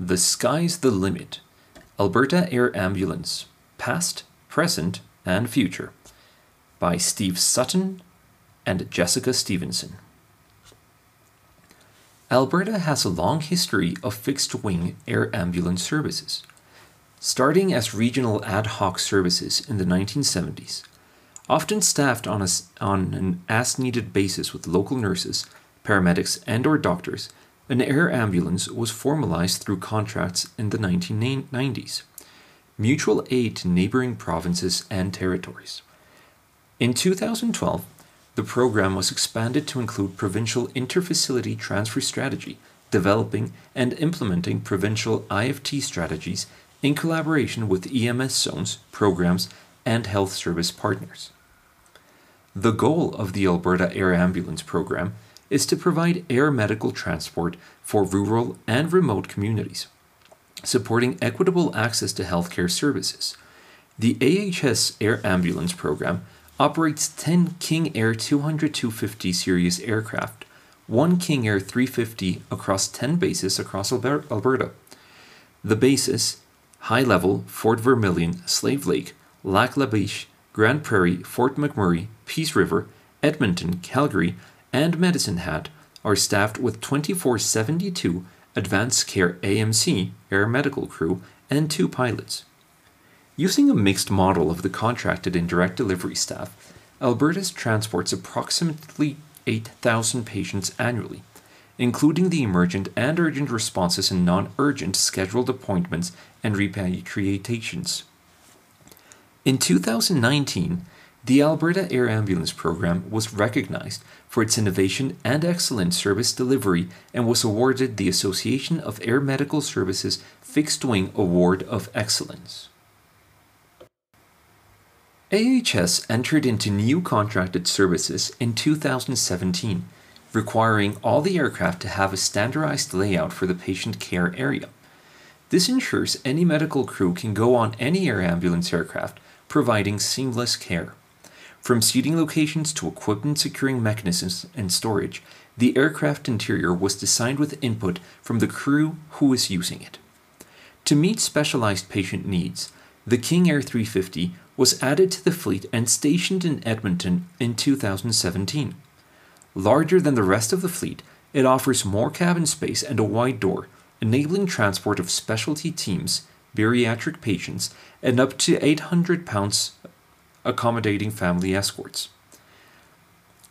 The Sky's the Limit Alberta Air Ambulance Past, Present, and Future by Steve Sutton and Jessica Stevenson. Alberta has a long history of fixed wing air ambulance services. Starting as regional ad hoc services in the 1970s, often staffed on, a, on an as needed basis with local nurses, paramedics, and or doctors, an air ambulance was formalized through contracts in the 1990s. Mutual aid to neighboring provinces and territories. In 2012, the program was expanded to include provincial interfacility transfer strategy, developing and implementing provincial IFT strategies in collaboration with EMS zones, programs, and health service partners. The goal of the Alberta Air Ambulance Program is to provide air medical transport for rural and remote communities, supporting equitable access to healthcare services. The AHS Air Ambulance Program operates 10 King Air 200-250 series aircraft, one King Air 350 across 10 bases across Alberta. The bases High Level, Fort Vermilion, Slave Lake, Lac La Biche, Grande Prairie, Fort McMurray, Peace River, Edmonton, Calgary, and Medicine Hat are staffed with 2472 Advanced Care AMC air medical crew and two pilots. Using a mixed model of the contracted and direct delivery staff, Alberta's transports approximately 8,000 patients annually, including the emergent and urgent responses and non urgent scheduled appointments and repatriations. In 2019, the Alberta Air Ambulance Program was recognized for its innovation and excellent service delivery and was awarded the Association of Air Medical Services Fixed Wing Award of Excellence. AHS entered into new contracted services in 2017, requiring all the aircraft to have a standardized layout for the patient care area. This ensures any medical crew can go on any air ambulance aircraft, providing seamless care. From seating locations to equipment securing mechanisms and storage, the aircraft interior was designed with input from the crew who is using it. To meet specialized patient needs, the King Air 350 was added to the fleet and stationed in Edmonton in 2017. Larger than the rest of the fleet, it offers more cabin space and a wide door, enabling transport of specialty teams, bariatric patients, and up to 800 pounds accommodating family escorts.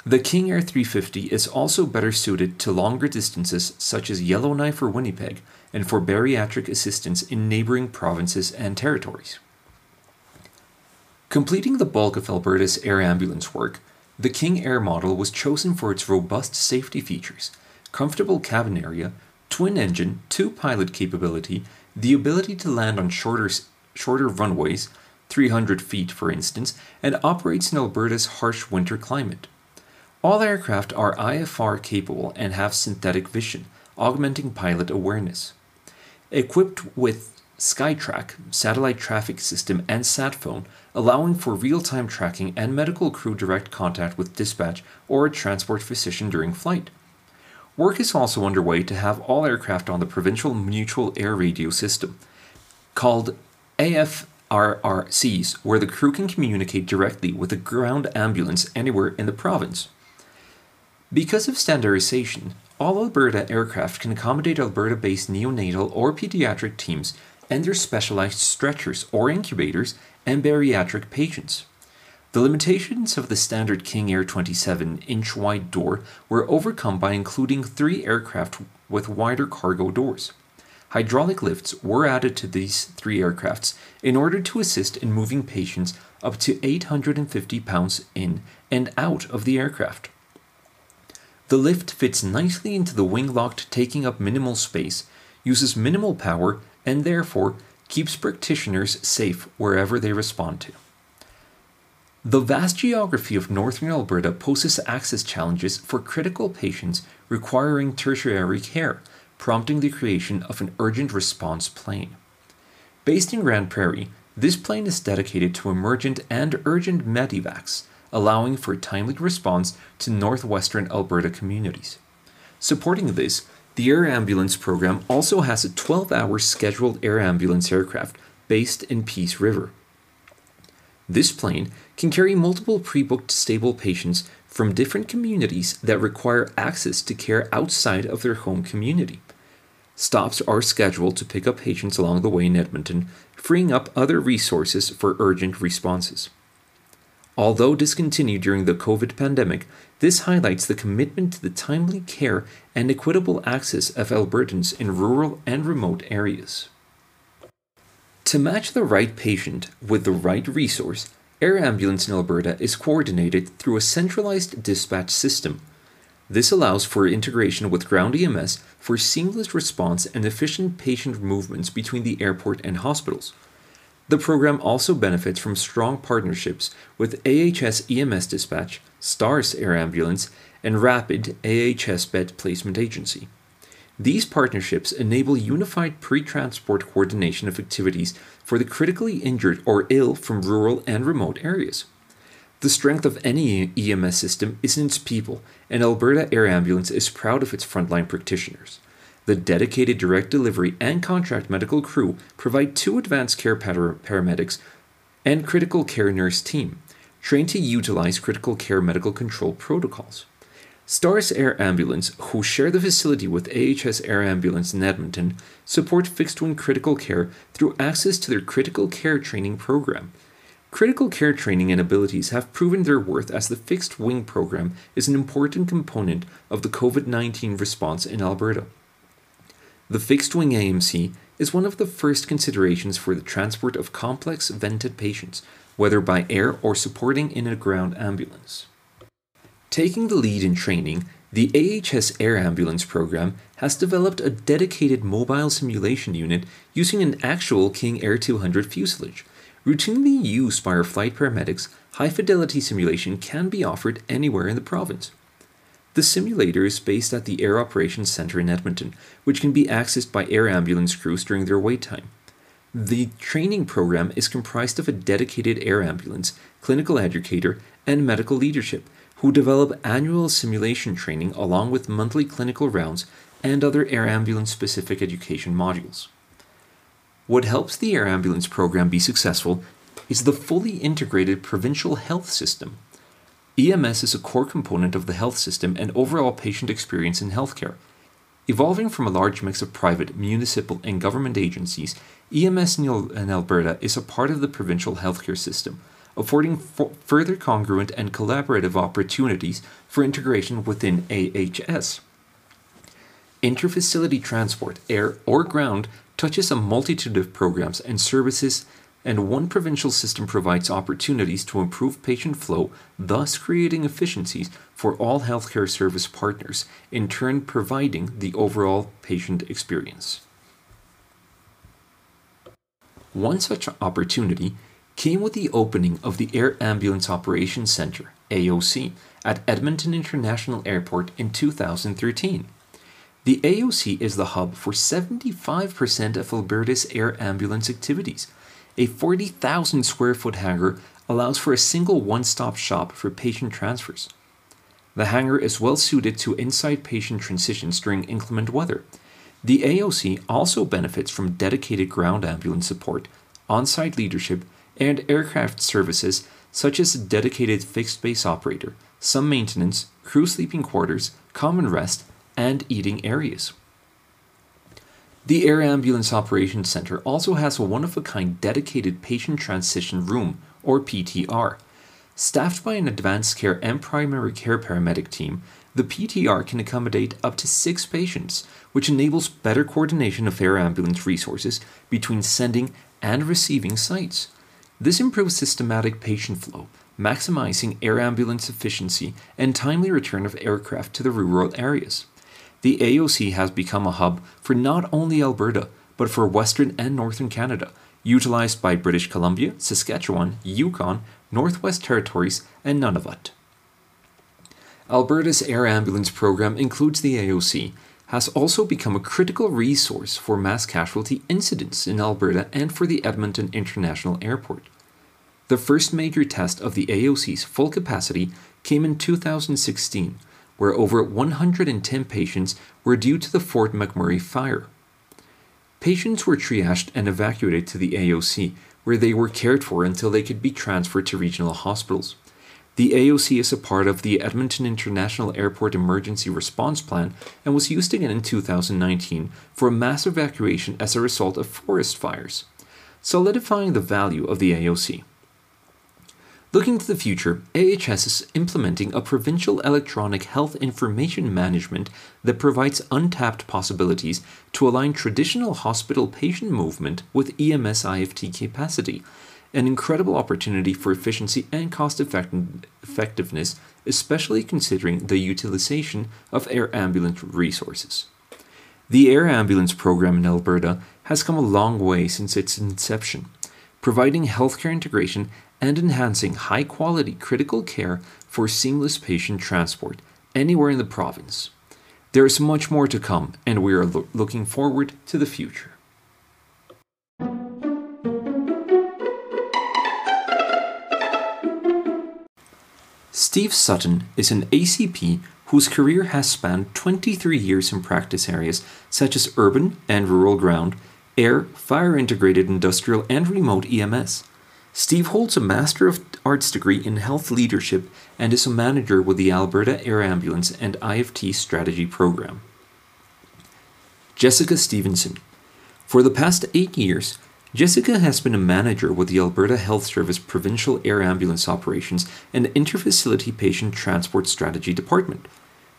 The King Air 350 is also better suited to longer distances such as Yellowknife or Winnipeg and for bariatric assistance in neighboring provinces and territories. Completing the bulk of Alberta's air ambulance work, the King Air model was chosen for its robust safety features, comfortable cabin area, twin engine, two pilot capability, the ability to land on shorter, shorter runways, 300 feet for instance, and operates in Alberta's harsh winter climate. All aircraft are IFR capable and have synthetic vision, augmenting pilot awareness. Equipped with SkyTrac, satellite traffic system, and SatPhone, allowing for real time tracking and medical crew direct contact with dispatch or a transport physician during flight. Work is also underway to have all aircraft on the Provincial Mutual Air Radio System, called AFRRCS, where the crew can communicate directly with a ground ambulance anywhere in the province. Because of standardization, all Alberta aircraft can accommodate Alberta based neonatal or pediatric teams and their specialized stretchers or incubators and bariatric patients. The limitations of the standard King Air 27 inch wide door were overcome by including three aircraft with wider cargo doors. Hydraulic lifts were added to these three aircrafts in order to assist in moving patients up to 850 pounds in and out of the aircraft. The lift fits nicely into the wing locked, taking up minimal space, uses minimal power, and therefore keeps practitioners safe wherever they respond to. The vast geography of northern Alberta poses access challenges for critical patients requiring tertiary care, prompting the creation of an urgent response plane. Based in Grande Prairie, this plane is dedicated to emergent and urgent medevacs, allowing for a timely response to northwestern Alberta communities. Supporting this, The air ambulance program also has a 12 hour scheduled air ambulance aircraft based in Peace River. This plane can carry multiple pre booked stable patients from different communities that require access to care outside of their home community. Stops are scheduled to pick up patients along the way in Edmonton, freeing up other resources for urgent responses. Although discontinued during the COVID pandemic, this highlights the commitment to the timely care and equitable access of Albertans in rural and remote areas. To match the right patient with the right resource, Air Ambulance in Alberta is coordinated through a centralized dispatch system. This allows for integration with ground EMS for seamless response and efficient patient movements between the airport and hospitals. The program also benefits from strong partnerships with AHS EMS Dispatch, STARS Air Ambulance, and RAAPID AHS Bed Placement Agency. These partnerships enable unified pre transport coordination of activities for the critically injured or ill from rural and remote areas. The strength of any EMS system is in its people, and Alberta Air Ambulance is proud of its frontline practitioners. The dedicated direct delivery and contract medical crew provide two advanced care paramedics and critical care nurse team, trained to utilize critical care medical control protocols. Stars Air Ambulance, who share the facility with AHS Air Ambulance in Edmonton, support fixed wing critical care through access to their critical care training program. Critical care training and abilities have proven their worth as the fixed wing program is an important component of the COVID 19 response in Alberta. The fixed wing AMC is one of the first considerations for the transport of complex vented patients, whether by air or supporting in a ground ambulance. Taking the lead in training, the AHS Air Ambulance program has developed a dedicated mobile simulation unit using an actual King Air 200 fuselage. Routinely used by our flight paramedics, high fidelity simulation can be offered anywhere in the province. The simulator is based at the Air Operations Center in Edmonton, which can be accessed by air ambulance crews during their wait time. The training program is comprised of a dedicated air ambulance, clinical educator, and medical leadership who develop annual simulation training along with monthly clinical rounds and other air ambulance specific education modules. What helps the air ambulance program be successful is the fully integrated provincial health system EMS is a core component of the health system and overall patient experience in healthcare. Evolving from a large mix of private, municipal, and government agencies, EMS in Alberta is a part of the provincial healthcare system, affording further congruent and collaborative opportunities for integration within AHS. Interfacility transport, air or ground, touches a multitude of programs and services and one provincial system provides opportunities to improve patient flow, thus creating efficiencies for all healthcare service partners, in turn providing the overall patient experience. One such opportunity came with the opening of the Air Ambulance Operations Center, AOC, at Edmonton International Airport in 2013. The AOC is the hub for 75% of Alberta's air ambulance activities a 40,000 square foot hangar allows for a single one stop shop for patient transfers. The hangar is well suited to inside patient transitions during inclement weather. The AOC also benefits from dedicated ground ambulance support, on site leadership, and aircraft services such as a dedicated fixed base operator, some maintenance, crew sleeping quarters, common rest, and eating areas. The Air Ambulance Operations Center also has a one of a kind dedicated patient transition room, or PTR. Staffed by an advanced care and primary care paramedic team, the PTR can accommodate up to six patients, which enables better coordination of air ambulance resources between sending and receiving sites. This improves systematic patient flow, maximizing air ambulance efficiency and timely return of aircraft to the rural areas the AOC has become a hub for not only Alberta, but for Western and Northern Canada, utilized by British Columbia, Saskatchewan, Yukon, Northwest Territories, and Nunavut. Alberta's air ambulance program includes the AOC, has also become a critical resource for mass casualty incidents in Alberta and for the Edmonton International Airport. The first major test of the AOC's full capacity came in 2016 where over 110 patients were due to the Fort McMurray fire. Patients were triaged and evacuated to the AOC, where they were cared for until they could be transferred to regional hospitals. The AOC is a part of the Edmonton International Airport Emergency Response Plan and was used again in 2019 for a mass evacuation as a result of forest fires, solidifying the value of the AOC. Looking to the future, AHS is implementing a provincial electronic health information management that provides untapped possibilities to align traditional hospital patient movement with EMS IFT capacity, an incredible opportunity for efficiency and cost effectiveness, especially considering the utilization of air ambulance resources. The air ambulance program in Alberta has come a long way since its inception, providing healthcare integration and enhancing high quality critical care for seamless patient transport anywhere in the province. There is much more to come, and we are lo- looking forward to the future. Steve Sutton is an ACP whose career has spanned 23 years in practice areas such as urban and rural ground, air, fire integrated industrial, and remote EMS. Steve holds a Master of Arts degree in Health Leadership and is a manager with the Alberta Air Ambulance and IFT Strategy Program. Jessica Stevenson. For the past eight years, Jessica has been a manager with the Alberta Health Service Provincial Air Ambulance Operations and Interfacility Patient Transport Strategy Department.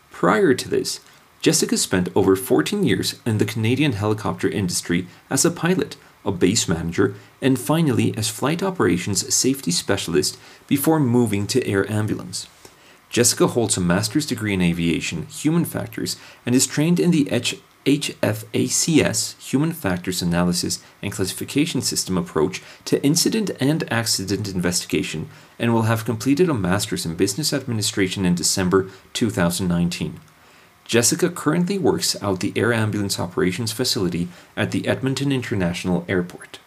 Prior to this, Jessica spent over 14 years in the Canadian helicopter industry as a pilot a base manager, and finally as flight operations safety specialist before moving to air ambulance. Jessica holds a master's degree in aviation, human factors, and is trained in the H- HFACS, Human Factors Analysis and Classification System approach to incident and accident investigation, and will have completed a master's in business administration in December 2019. Jessica currently works out the air ambulance operations facility at the Edmonton International Airport.